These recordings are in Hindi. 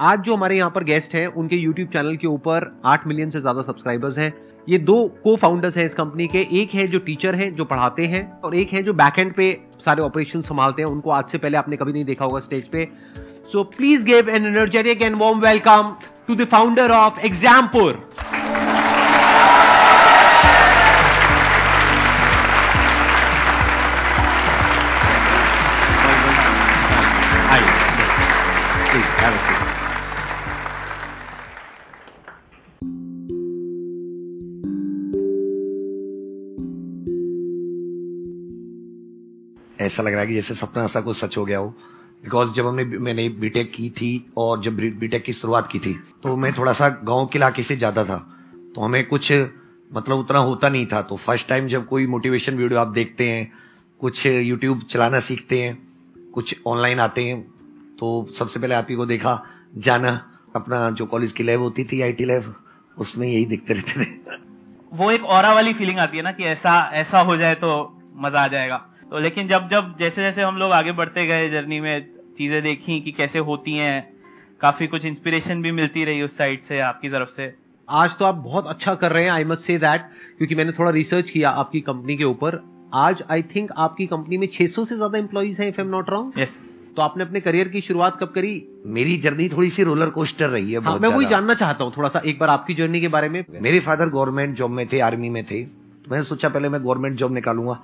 आज जो हमारे यहाँ पर गेस्ट हैं उनके यूट्यूब चैनल के ऊपर आठ मिलियन से ज़्यादा सब्सक्राइबर्स हैं। ये दो को फाउंडर्स हैं इस कंपनी के। एक है जो टीचर है जो पढ़ाते हैं और एक है जो बैक एंड पे सारे ऑपरेशन संभालते हैं। उनको आज से पहले आपने कभी नहीं देखा होगा स्टेज पे। So please give an energetic and warm welcome to the founder of Exampur Please, have a seat. ऐसा लग रहा है कि जैसे सपना ऐसा कुछ सच हो गया हो। बिकॉज़ जब हमने मैंने बीटेक की थी और जब बीटेक की शुरुआत की थी तो मैं थोड़ा सा गाँव के इलाके से ज़्यादा था। तो हमें कुछ मतलब उतना होता नहीं था। तो फ़र्स्ट टाइम जब कोई मोटिवेशन वीडियो आप देखते हैं, कुछ यूट्यूब चलाना सीखते हैं, कुछ ऑनलाइन आते हैं तो सबसे पहले आप ही को देखा, जाना, अपना जो कॉलेज की लैब होती थी आईटी लैब उसमें यही दिखते रहते थे। वो एक और वाली फीलिंग आती है ना कि ऐसा ऐसा हो जाए तो मज़ा आ जाएगा। तो लेकिन जब जब जैसे जैसे हम लोग आगे बढ़ते गए जर्नी में चीज़ें देखी कि कैसे होती हैं काफ़ी कुछ इंस्पिरेशन भी मिलती रही उस साइड से आपकी तरफ़ से। आज तो आप बहुत अच्छा कर रहे हैं आई मस्ट से दैट क्योंकि मैंने थोड़ा रिसर्च किया आपकी कंपनी के ऊपर। आज आई थिंक आपकी कंपनी में 600 से ज़्यादा एम्प्लॉइज हैं if am not wrong yes तो आपने अपने करियर की शुरुआत कब करी? मेरी जर्नी थोड़ी सी रोलर कोस्टर रही है हाँ, मैं वही जानना चाहता हूँ थोड़ा सा एक बार आपकी जर्नी के बारे में। मेरे फादर गवर्नमेंट जॉब में थे आर्मी में थे। तो मैंने सोचा पहले मैं गवर्नमेंट जॉब निकालूँगा।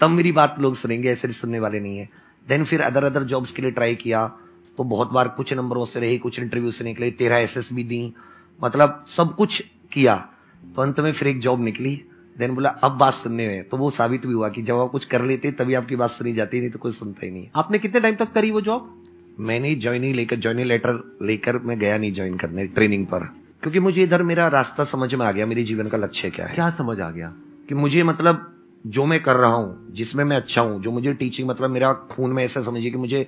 तब मेरी बात लोग सुनेंगे ऐसे सुनने वाले नहीं है। देन फिर अदर अदर जॉब्स के लिए ट्राई किया तो बहुत बार कुछ नंबरों से रहे कुछ इंटरव्यू से निकले तेरह एस दी मतलब सब कुछ किया। तो अंत में फिर एक जॉब निकली। देन बोला अब बात सुनने में। तो वो साबित भी हुआ कि जब आप कुछ कर लेते तभी आपकी बात सुनी जाती नहीं तो कोई सुनता ही नहीं। आपने कितने टाइम तक करी वो जॉब मैंने ज्वाइनिंग लेकर ज्वाइनिंग लेटर लेकर मैं गया नहीं ज्वाइन करने ट्रेनिंग पर। क्योंकि मुझे इधर मेरा रास्ता समझ में आ गया मेरे जीवन का लक्ष्य क्या है। क्या समझ आ गया? कि मुझे मतलब जो मैं कर रहा हूँ, जिसमें मैं अच्छा हूँ, जो मुझे टीचिंग मतलब मेरा खून में ऐसा समझिए कि मुझे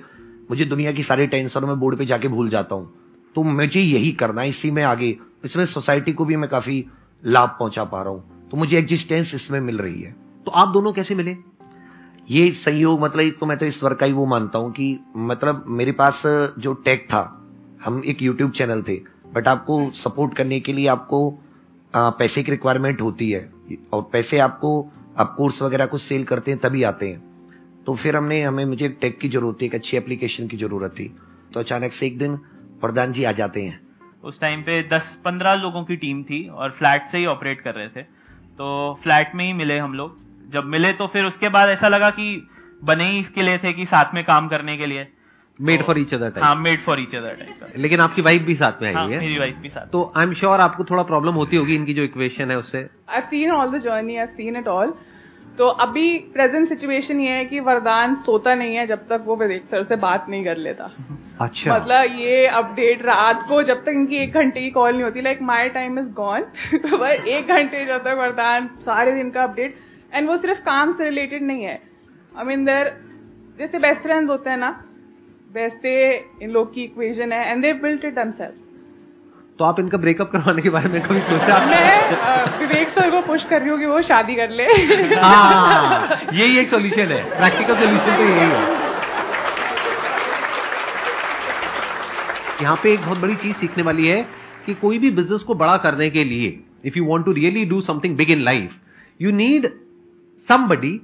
मुझे दुनिया की सारी टेंशन में बोर्ड पे जाके भूल जाता हूँ। तो मुझे यही करना है, इसी में आगे, इसमें सोसाइटी को भी मैं काफ़ी लाभ पहुँचा पा रहा हूँ। तो मुझे एग्जिस्टेंस इसमें मिल रही है। तो आप दोनों कैसे मिले? ये संयोग मतलब एक तो मैं तो ईश्वर का ही वो मानता हूँ कि मतलब मेरे पास जो टेक था, हम एक यूट्यूब चैनल थे बट आपको सपोर्ट करने के लिए आपको पैसे की रिक्वायरमेंट होती है, और पैसे आपको आप कोर्स वगैरह कुछ सेल करते हैं, तभी आते हैं। तो फिर हमने, हमें मुझे टेक की ज़रूरत थी, एक अच्छी एप्लीकेशन की ज़रूरत थी। तो अचानक से एक दिन प्रधान जी आ जाते हैं। उस टाइम पे 10-15 लोगों की टीम थी और फ्लैट से ही ऑपरेट कर रहे थे। तो फ्लैट में ही मिले हम लोग। जब मिले तो फिर उसके बाद ऐसा लगा कि बने ही इसके लिए थे कि साथ में काम करने के लिए। मेड फॉर ईच अदर हाँ made for each other type लेकिन आपकी वाइफ भी साथ में आई हाँ है। मेरी वाइफ भी साथ तो आई एम श्योर आपको थोड़ा प्रॉब्लम होती होगी इनकी जो इक्वेशन है उससे। I've seen all the journey, I've seen it all. तो अभी प्रेजेंट सिचुएशन ये है कि वरदान सोता नहीं है जब तक वो विवेक सर से बात नहीं कर लेता। अच्छा। मतलब ये अपडेट रात को जब तक इनकी एक घंटे की कॉल नहीं होती like my time is gone पर एक घंटे जब तक वरदान सारे दिन का अपडेट एंड वो सिर्फ़ काम से रिलेटेड नहीं है। आई मीन देर जैसे बेस्ट फ्रेंड्स होते हैं ना वैसे इन लोग की इक्वेशन है and they built it themselves. तो आप इनका ब्रेकअप करवाने के बारे में कभी सोचा? मैं विवेक सर को पुश कर रही हूँ कि वो शादी कर ले। हाँ यही एक सॉल्यूशन है। प्रैक्टिकल सॉल्यूशन तो यही है। यहाँ पे एक बहुत बड़ी चीज़ सीखने वाली है कि कोई भी बिज़नेस को बड़ा करने के लिए if you want to really do something big in life you need somebody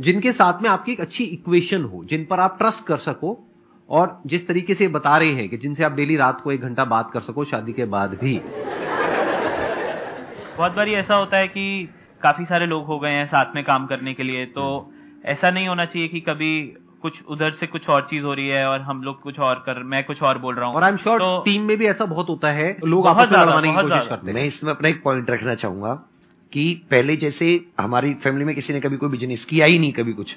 जिनके साथ में आपकी एक अच्छी इक्वेशन हो जिन पर आप ट्रस्ट कर सको और जिस तरीके से बता रहे हैं कि जिनसे आप डेली रात को एक घंटा बात कर सको शादी के बाद भी। बहुत बार ऐसा होता है कि काफ़ी सारे लोग हो गए हैं साथ में काम करने के लिए तो ऐसा नहीं होना चाहिए कि कभी कुछ उधर से कुछ और चीज़ हो रही है और हम लोग कुछ और कर मैं कुछ और बोल रहा हूँ। और आई एम श्योर टीम में भी ऐसा बहुत होता है लोग आपस में लड़वाने की कोशिश करते हैं। मैं इसमें अपना एक पॉइंट रखना चाहूँगा कि पहले जैसे हमारी फैमिली में किसी ने कभी कोई बिज़नेस किया ही नहीं कभी कुछ।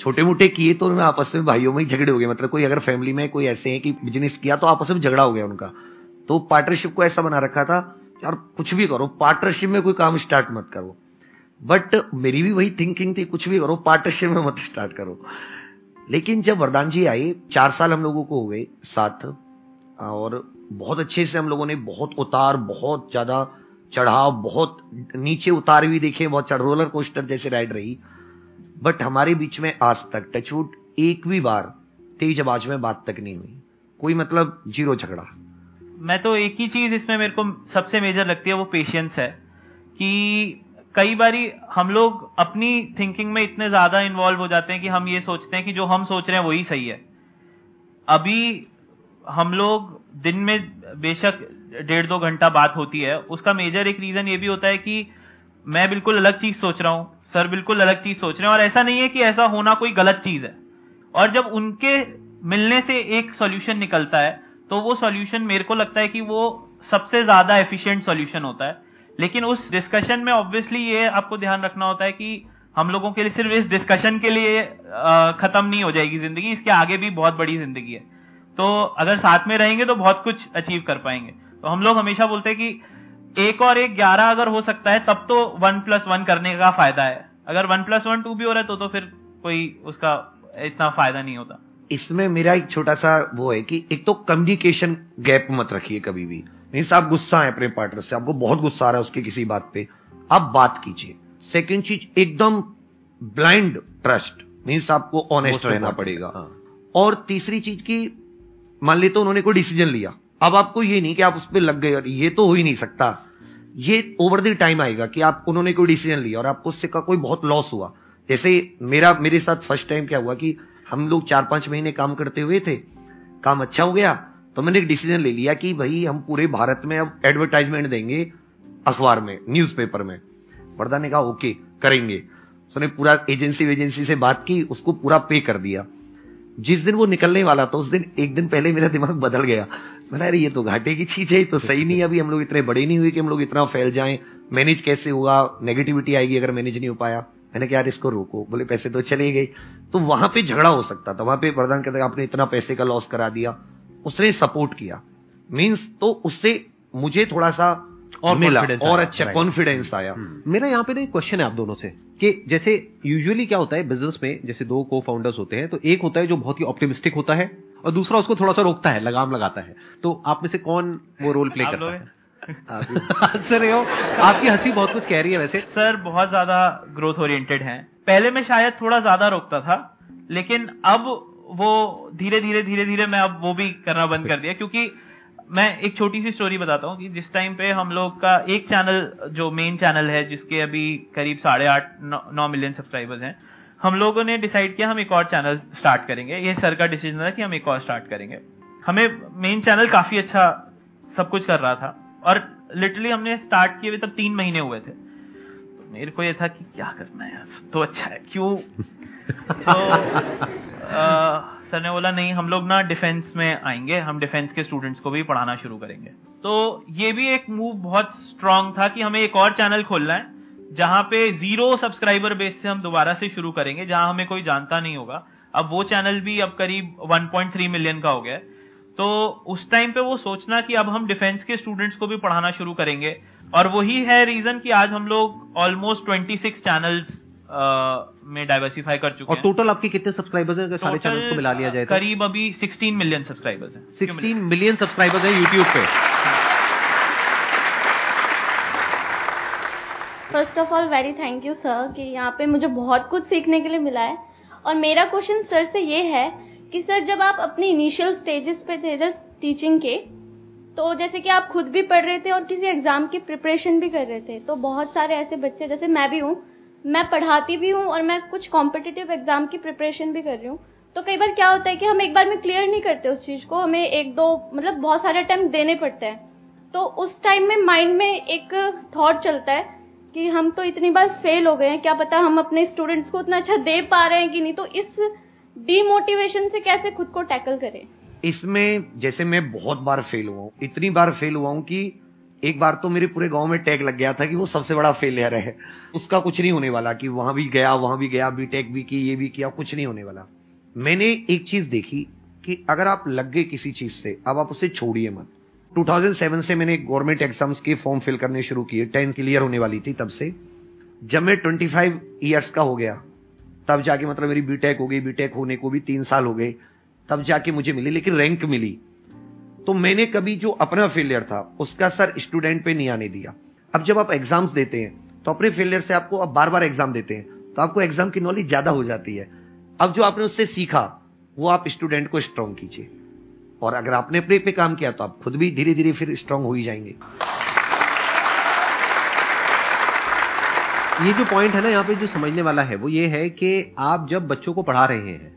छोटे मोटे किए तो उनमें आपस में भाइयों में ही झगड़े हो गए। मतलब कोई अगर फैमिली में कोई ऐसे है कि बिज़नेस किया तो आपस में झगड़ा हो गया उनका। तो पार्टनरशिप को ऐसा बना रखा था, यार, कुछ भी करो पार्टनरशिप में कोई काम स्टार्ट मत करो। बट मेरी भी वही थिंकिंग थी, कुछ भी करो पार्टनरशिप में मत स्टार्ट करो। लेकिन जब वरदान जी आए, चार साल हम लोगों को हो गए साथ, और बहुत अच्छे से हम लोगों ने बहुत उतार, बहुत ज़्यादा चढ़ाव, बहुत नीचे उतार भी देखे, बहुत रोलर कोस्टर जैसे राइड रही। बट हमारे बीच में आज तक टचवुड एक भी बार तेज आवाज़ में बात तक नहीं हुई। कोई मतलब ज़ीरो झगड़ा। मैं तो एक ही चीज़ इसमें मेरे को सबसे मेजर लगती है, वो पेशेंस है कि कई बारी हम लोग अपनी थिंकिंग में इतने ज़्यादा इन्वॉल्व हो जाते हैं कि हम ये सोचते हैं कि जो हम सोच रहे हैं वही सही है। अभी हम लोग दिन में बेशक डेढ़ दो घंटा बात होती है, उसका मेजर एक रीजन ये भी होता है कि मैं बिल्कुल अलग चीज़ सोच रहा हूँ सर बिल्कुल अलग चीज़ सोच रहे हैं। और ऐसा नहीं है कि ऐसा होना कोई गलत चीज़ है। और जब उनके मिलने से एक सॉल्यूशन निकलता है तो वो सॉल्यूशन मेरे को लगता है कि वो सबसे ज़्यादा एफिशिएंट सॉल्यूशन होता है। लेकिन उस डिस्कशन में ऑब्वियसली ये आपको ध्यान रखना होता है कि हम लोगों के लिए सिर्फ़ इस डिस्कशन के लिए खत्म नहीं हो जाएगी ज़िंदगी। इसके आगे भी बहुत बड़ी ज़िंदगी है। तो अगर साथ में रहेंगे तो बहुत कुछ अचीव कर पाएँगे। तो हम लोग हमेशा बोलते हैं कि एक और एक ग्यारह अगर हो सकता है तब तो वन प्लस वन करने का फ़ायदा है। अगर वन प्लस वन टू भी हो रहा है तो तो फिर कोई उसका इतना फ़ायदा नहीं होता। इसमें मेरा एक छोटा सा वो है कि एक तो कम्युनिकेशन गैप मत रखिए कभी भी। नहीं आप गुस्सा है अपने पार्टनर से आपको बहुत गुस्सा आ रहा है उसकी किसी बात पे। आप बात कीजिए। सेकेंड चीज़ एकदम ब्लाइंड ट्रस्ट मीन्स आपको ऑनेस्ट रहना पड़ेगा। हाँ। और तीसरी चीज़ की मान ली तो उन्होंने कोई डिसीज़न लिया। अब आपको ये नहीं कि आप उस पर लग गए और ये तो हो ही नहीं सकता। ये ओवर द टाइम आएगा कि आप, उन्होंने कोई डिसीज़न लिया और आपको उससे का कोई बहुत लॉस हुआ। जैसे मेरा, मेरे साथ फ़र्स्ट टाइम क्या हुआ कि हम लोग चार पाँच महीने काम करते हुए थे, काम अच्छा हो गया तो मैंने एक डिसीज़न ले लिया कि भाई हम पूरे भारत में अब एडवर्टाइजमेंट देंगे अखबार में न्यूज़पेपर में। वर्दा ने कहा, ओके, करेंगे। उसने पूरा एजेंसी वेजेंसी से बात की, उसको पूरा पे कर दिया। जिस दिन वो निकलने वाला था, उस दिन, एक दिन पहले मेरा दिमाग बदल गया। मैंने अरे ये तो घाटे की चीज़ है तो सही नहीं अभी हम लोग इतने बड़े नहीं हुए कि हम लोग इतना फैल जाएँ। मैनेज कैसे हुआ? नेगेटिविटी आएगी अगर मैनेज नहीं हो पाया। मैंने कहा यार इसको रोको। बोले पैसे तो चले गए। तो वहाँ पे झगड़ा हो सकता था। वहाँ पे प्रधान कहते आपने इतना पैसे का लॉस करा दिया। उसने सपोर्ट किया। मीन्स तो उससे मुझे थोड़ा सा और मिला और अच्छा कॉन्फिडेंस आया। हम्म। मेरा यहाँ पे ना क्वेश्चन है आप दोनों से कि जैसे यूजुअली क्या होता है बिज़नेस में जैसे दो को फाउंडर्स होते हैं तो एक होता है जो बहुत ही ऑप्टिमिस्टिक होता है और दूसरा उसको थोड़ा सा रोकता है लगाम लगाता है। तो आप में से कौन वो रोल प्ले करता है? सर हो। आपकी हँसी बहुत कुछ कह रही है वैसे। सर बहुत ज़्यादा ग्रोथ ओरिएंटेड है। पहले मैं शायद थोड़ा ज़्यादा रोकता था लेकिन अब वो धीरे धीरे धीरे धीरे मैं अब वो भी करना बंद कर दिया क्योंकि मैं एक छोटी सी स्टोरी बताता हूँ कि जिस टाइम पे हम लोग का एक चैनल जो मेन चैनल है जिसके अभी करीब साढ़े आठ नौ मिलियन सब्सक्राइबर्स हैं हम लोगों ने डिसाइड किया हम एक और चैनल स्टार्ट करेंगे। ये सर का डिसीज़न था कि हम एक और स्टार्ट करेंगे। हमें मेन चैनल काफ़ी अच्छा सब कुछ कर रहा था और लिटरली हमने स्टार्ट किए हुए तब तीन महीने हुए थे। तो मेरे को ये था कि क्या करना है तो अच्छा है क्यों? तो आ, सर ने बोला नहीं, हम लोग ना डिफेंस में आएँगे, हम डिफेंस के स्टूडेंट्स को भी पढ़ाना शुरू करेंगे। तो ये भी एक मूव बहुत स्ट्रांग था कि हमें एक और चैनल खोलना है, जहाँ पे ज़ीरो सब्सक्राइबर बेस से हम दोबारा से शुरू करेंगे, जहाँ हमें कोई जानता नहीं होगा। अब वो चैनल भी अब करीब 1.3 मिलियन का हो गया है। तो उस टाइम पे वो सोचना कि अब हम डिफेंस के स्टूडेंट्स को भी पढ़ाना शुरू करेंगे। और वही है रीजन कि आज हम लोग ऑलमोस्ट 26 चैनल्स में डाइवर्सिफाई कर चुके और टोटल आपके कितने सब्सक्राइबर्स हैं? सारे चैनल्स को मिला लिया जाए तो? करीब अभी 16 मिलियन सब्सक्राइबर्स हैं। 16 मिलियन सब्सक्राइबर्स हैं यूट्यूब पे। First of all very thank you sir कि यहाँ पे मुझे बहुत कुछ सीखने के लिए मिला है। और मेरा क्वेश्चन सर से ये है कि सर जब आप अपने इनिशियल स्टेजेस पे थे जस्ट टीचिंग के तो जैसे कि आप खुद भी पढ़ रहे थे और किसी एग्ज़ाम की प्रिपरेशन भी कर रहे थे तो बहुत सारे ऐसे बच्चे जैसे मैं भी हूँ मैं पढ़ाती भी हूँ और मैं कुछ कॉम्पिटिटिव एग्ज़ाम की प्रिपरेशन भी कर रही हूँ। तो कई बार क्या होता है कि हम एक बार में क्लियर नहीं करते उस चीज़ को, हमें एक दो मतलब बहुत सारे अटेम्प्ट देने पड़ते हैं। तो उस टाइम में माइंड में एक थॉट चलता है कि हम तो इतनी बार फेल हो गए हैं, क्या पता हम अपने स्टूडेंट्स को उतना अच्छा दे पा रहे हैं कि नहीं? तो इस डीमोटिवेशन से कैसे खुद को टैकल करें? इसमें जैसे मैं बहुत बार फेल हुआ हूँ, इतनी बार फेल हुआ हूँ कि एक बार तो मेरे पूरे गाँव में टैग लग गया था कि वो सबसे बड़ा फेलियर है। उसका कुछ नहीं होने वाला कि वहाँ भी गया, वहाँ भी गया बी टेक भी की, ये भी किया, कुछ नहीं होने वाला। मैंने एक चीज़ देखी कि अगर आप लग गए किसी चीज़ से, अब आप उसे छोड़िए मत। 2007 से मैंने गवर्नमेंट एग्ज़ाम्स के फॉर्म फिल करने शुरू किए टेंथ क्लियर होने वाली थी तब से। जब मैं 25 इयर्स का हो गया, तब जाके मतलब मेरी बीटेक हो गई बीटेक होने को भी तीन साल हो गए, तब जाके मुझे मिली, लेकिन रैंक मिली। तो मैंने कभी जो अपना फेलियर था, उसका सर स्टूडेंट पे नहीं आने दिया। अब जब आप एग्ज़ाम्स देते हैं तो अपने फेलियर से आपको अब बार बार एग्ज़ाम देते हैं। तो आपको एग्ज़ाम की नॉलेज ज़्यादा हो जाती है। अब जो आपने उससे सीखा, वो आप स्टूडेंट को स्ट्रॉन्ग कीजिए। और अगर आपने अपने पे काम किया तो आप खुद भी धीरे धीरे फिर स्ट्रांग हो ही जाएँगे। ये जो पॉइंट है ना, यहाँ पे जो समझने वाला है, वो ये है कि आप जब बच्चों को पढ़ा रहे हैं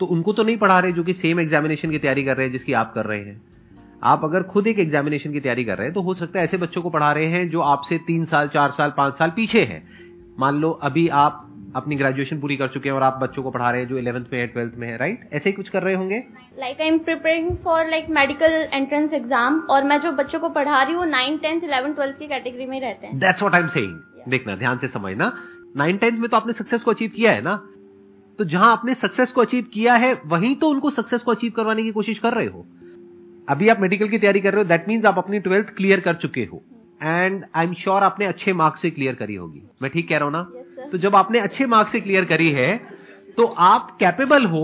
तो उनको तो नहीं पढ़ा रहे जो कि सेम एग्जामिनेशन की तैयारी कर रहे हैं जिसकी आप कर रहे हैं। आप अगर खुद एक एग्जामिनेशन की तैयारी कर रहे हैं तो हो सकता है ऐसे बच्चों को पढ़ा रहे हैं जो आपसे तीन साल चार साल पाँच साल पीछे हैं। मान लो अभी आप अपनी ग्रेजुएशन पूरी कर चुके हैं और आप बच्चों को पढ़ा रहे हैं जो इलेवंथ में है ट्वेल्थ में है राइट ऐसे ही कुछ कर रहे होंगे? Like I am preparing for like medical entrance exam और मैं जो बच्चों को पढ़ा रही हूँ नाइन टेंथ इलेवन ट्वेल्थ की कैटेगरी में रहते हैं। That's what I am saying देखना ध्यान से समझना। नाइन टेंथ में तो आपने सक्सेस को अचीव किया है ना? तो जहाँ आपने सक्सेस को अचीव किया है वहीं तो उनको सक्सेस को अचीव करवाने की कोशिश कर रहे हो। अभी आप मेडिकल की तैयारी कर रहे हो दैट मीन्स आप अपनी ट्वेल्थ क्लियर कर चुके हो। एंड आई एम श्योर आपने अच्छे मार्क्स से क्लियर करी होगी। मैं ठीक कह रहा हूँ ना? Yes, तो जब आपने अच्छे मार्क्स से क्लियर करी है तो आप कैपेबल हो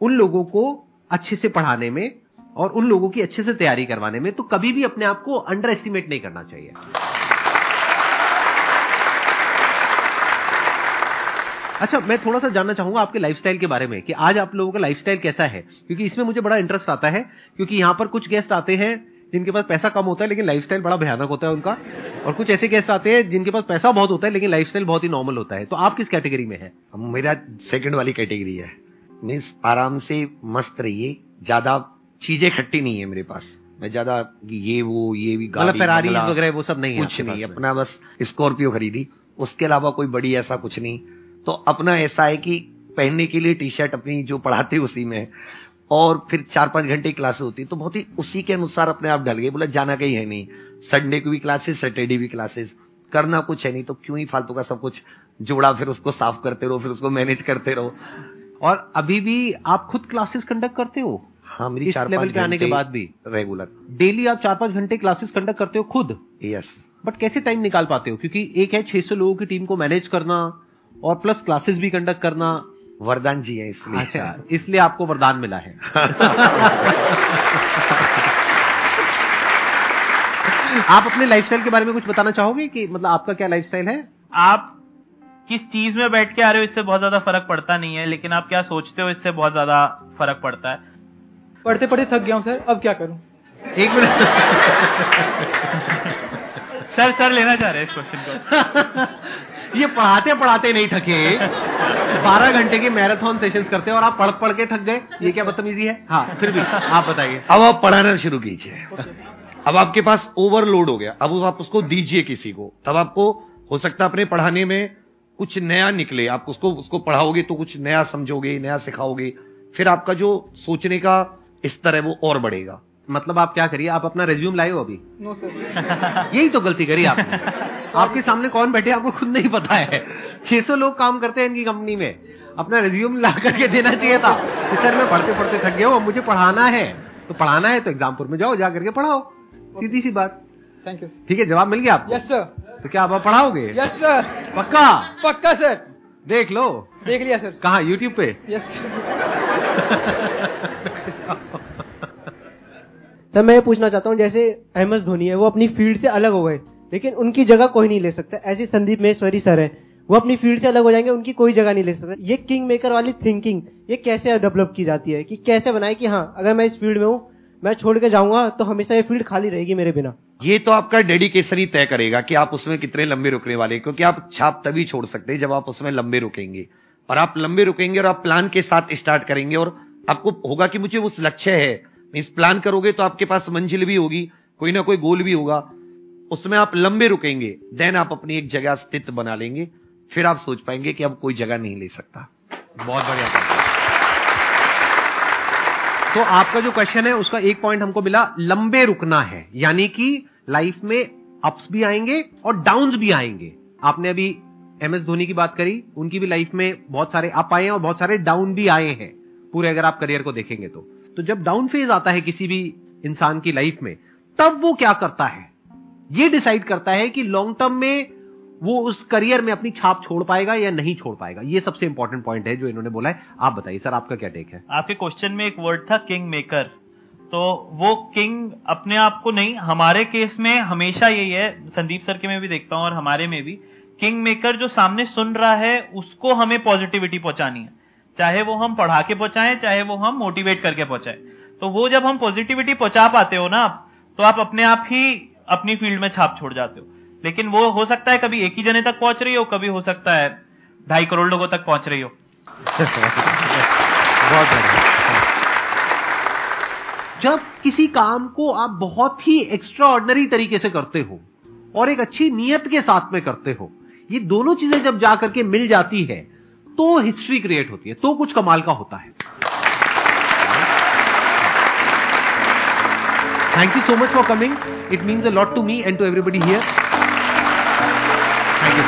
उन लोगों को अच्छे से पढ़ाने में और उन लोगों की अच्छे से तैयारी करवाने में। तो कभी भी अपने आप को अंडर एस्टिमेट नहीं करना चाहिए। अच्छा मैं थोड़ा सा जानना चाहूँगा आपके लाइफस्टाइल के बारे में कि आज आप लोगों का लाइफस्टाइल कैसा है? क्योंकि इसमें मुझे बड़ा इंटरेस्ट आता है क्योंकि यहाँ पर कुछ गेस्ट आते हैं जिनके पास पैसा कम होता है लेकिन लाइफस्टाइल बड़ा भयानक होता है उनका और कुछ ऐसे गेस्ट आते हैं जिनके पास पैसा बहुत होता है लेकिन लाइफस्टाइल बहुत ही नॉर्मल होता है। तो आप किस कैटेगरी में है? मेरा सेकंड वाली कैटेगरी है। मीन्स आराम से मस्त रहिए ज़्यादा चीज़ें खट्टी नहीं है मेरे पास। मैं ज़्यादा ये वो ये भी मतलब गाड़ी फेरारी वगैरह वो सब नहीं है कुछ नहीं अपना बस स्कॉर्पियो खरीदी। उसके अलावा कोई बड़ी ऐसा कुछ नहीं। तो अपना ऐसा है कि पहनने के लिए टी शर्ट अपनी जो पढ़ाते उसी में और फिर चार पाँच घंटे क्लास होती तो बहुत ही उसी के अनुसार अपने आप ढल गए बोला जाना कहीं है नहीं। संडे को भी क्लासेस सैटरडे भी क्लासेस करना कुछ है नहीं तो क्यों ही फालतू का सब कुछ जोड़ा फिर उसको साफ़ करते रहो फिर उसको मैनेज करते रहो। और अभी भी आप खुद क्लासेस कंडक्ट करते हो? हाँ मेरी चार लेवल पाँच पे आने के बाद भी? रेगुलर डेली आप चार पाँच घंटे क्लासेस कंडक्ट करते हो खुद? यस बट कैसे टाइम निकाल पाते हो? क्योंकि एक है 600 लोगों की टीम को मैनेज करना और प्लस क्लासेस भी कंडक्ट करना वरदान जी है इसलिए। अच्छा। इसलिए आपको वरदान मिला है। आप अपने लाइफस्टाइल के बारे में कुछ बताना चाहोगे कि मतलब आपका क्या लाइफस्टाइल है? आप किस चीज़ में बैठ के आ रहे हो इससे बहुत ज़्यादा फ़र्क पड़ता नहीं है लेकिन आप क्या सोचते हो इससे बहुत ज़्यादा फ़र्क पड़ता है। पढ़ते पढ़ते थक गया हूँ सर। अब क्या करूँ? एक मिनट। सर सर लेना चाह रहे हैं इस क्वेश्चन को। ये पढ़ाते पढ़ाते नहीं थके। बारह घंटे के मैराथन सेशंस करते हैं और आप पढ़ पढ़ के थक गए। ये क्या बदतमीजी है? हाँ फिर भी आप बताइए। अब आप पढ़ाना शुरू कीजिए। अब आपके पास ओवरलोड हो गया। अब आप उसको दीजिए किसी को। तब आपको हो सकता है अपने पढ़ाने में कुछ नया निकले। आप उसको उसको पढ़ाओगे तो कुछ नया समझोगे नया सिखाओगे। फिर आपका जो सोचने का स्तर है वो और बढ़ेगा। मतलब आप क्या करिए आप अपना रेज्यूम लाए हो अभी? नो सर यही तो गलती करी आपने। आपके सामने कौन बैठे आपको खुद नहीं पता है। 600 लोग काम करते हैं इनकी कंपनी में। अपना रिज्यूम ला करके देना चाहिए था। कि सर मैं पढ़ते पढ़ते थक गया हूँ मुझे पढ़ाना है। तो पढ़ाना है तो एग्जामपुर में जाओ जा करके पढ़ाओ। सीधी सी बात। थैंक यू ठीक है जवाब मिल गया आपको? यस सर तो क्या आप पढ़ाओगे? यस सर पक्का? पक्का सर देख लो। देख लिया सर कहा यूट्यूब पे? यस सर मैं ये पूछना चाहता हूँ जैसे अहमद धोनी है वो अपनी फ़ील्ड से अलग हो गए लेकिन उनकी जगह कोई नहीं ले सकता। ऐसे संदीप महेश्वरी सर है वो अपनी फ़ील्ड से अलग हो जाएँगे उनकी कोई जगह नहीं ले सकता। ये किंग मेकर वाली थिंकिंग ये कैसे डेवलप की जाती है? कि कैसे बनाए कि हाँ अगर मैं इस फ़ील्ड में हूँ मैं छोड़ के जाऊँगा तो हमेशा ये फ़ील्ड खाली रहेगी मेरे बिना। ये तो आपका डेडिकेशन ही तय करेगा कि आप उसमें कितने लंबे रुकने वाले हैं, क्योंकि आप छाप तभी छोड़ सकते हैं जब आप उसमें लंबे रुकेंगे। और आप लंबे रुकेंगे और आप प्लान के साथ स्टार्ट करेंगे और आपको होगा कि मुझे उस लक्ष्य है इस प्लान करोगे तो आपके पास मंजिल भी होगी, कोई ना कोई गोल भी होगा। उसमें आप लंबे रुकेंगे देन आप अपनी एक जगह स्थित बना लेंगे। फिर आप सोच पाएँगे कि अब कोई जगह नहीं ले सकता। बहुत बढ़िया तो आपका जो क्वेश्चन है, उसका एक पॉइंट हमको मिला, लंबे रुकना है। यानी कि लाइफ में अप्स भी आएँगे और डाउन्स भी आएँगे। आपने अभी एम एस धोनी की बात करी, उनकी भी लाइफ में बहुत सारे अप आए हैं और बहुत सारे डाउन भी आए हैं। पूरे अगर आप करियर को देखेंगे तो। तो जब डाउन फ़ेज़ आता है किसी भी इंसान की लाइफ में, तब वो क्या करता है? ये डिसाइड करता है कि लॉन्ग टर्म में वो उस करियर में अपनी छाप छोड़ पाएगा या नहीं छोड़ पाएगा। ये सबसे इंपॉर्टेंट पॉइंट है जो इन्होंने बोला है। आप बताइए, सर, आपका क्या टेक है? आपके क्वेश्चन में एक वर्ड था किंग मेकर तो वो किंग अपने आप को नहीं, हमारे केस में हमेशा यही है। संदीप सर के में भी देखता हूँ और हमारे में भी। किंग मेकर जो सामने सुन रहा है, उसको हमें पॉजिटिविटी पहुंचानी है। चाहे वो हम पढ़ा के पहुंचाएँ, चाहे वो हम मोटिवेट करके पहुंचाएँ। तो वो जब हम पॉजिटिविटी पहुँचा पाते हो ना तो आप अपने आप ही अपनी फ़ील्ड में छाप छोड़ जाते हो। लेकिन वो हो सकता है कभी एक ही जने तक पहुँच रही हो, कभी हो सकता है ढाई करोड़ लोगों तक पहुँच रही हो। बहुत जब किसी काम को आप बहुत ही एक्स्ट्रा ऑर्डनरी तरीके से करते हो और एक अच्छी नीयत के साथ में करते हो, ये दोनों चीज़ें जब जाकर के मिल जाती है तो हिस्ट्री क्रिएट होती है तो कुछ कमाल का होता है। Thank you so much for coming it means a lot to me and to everybody here thank you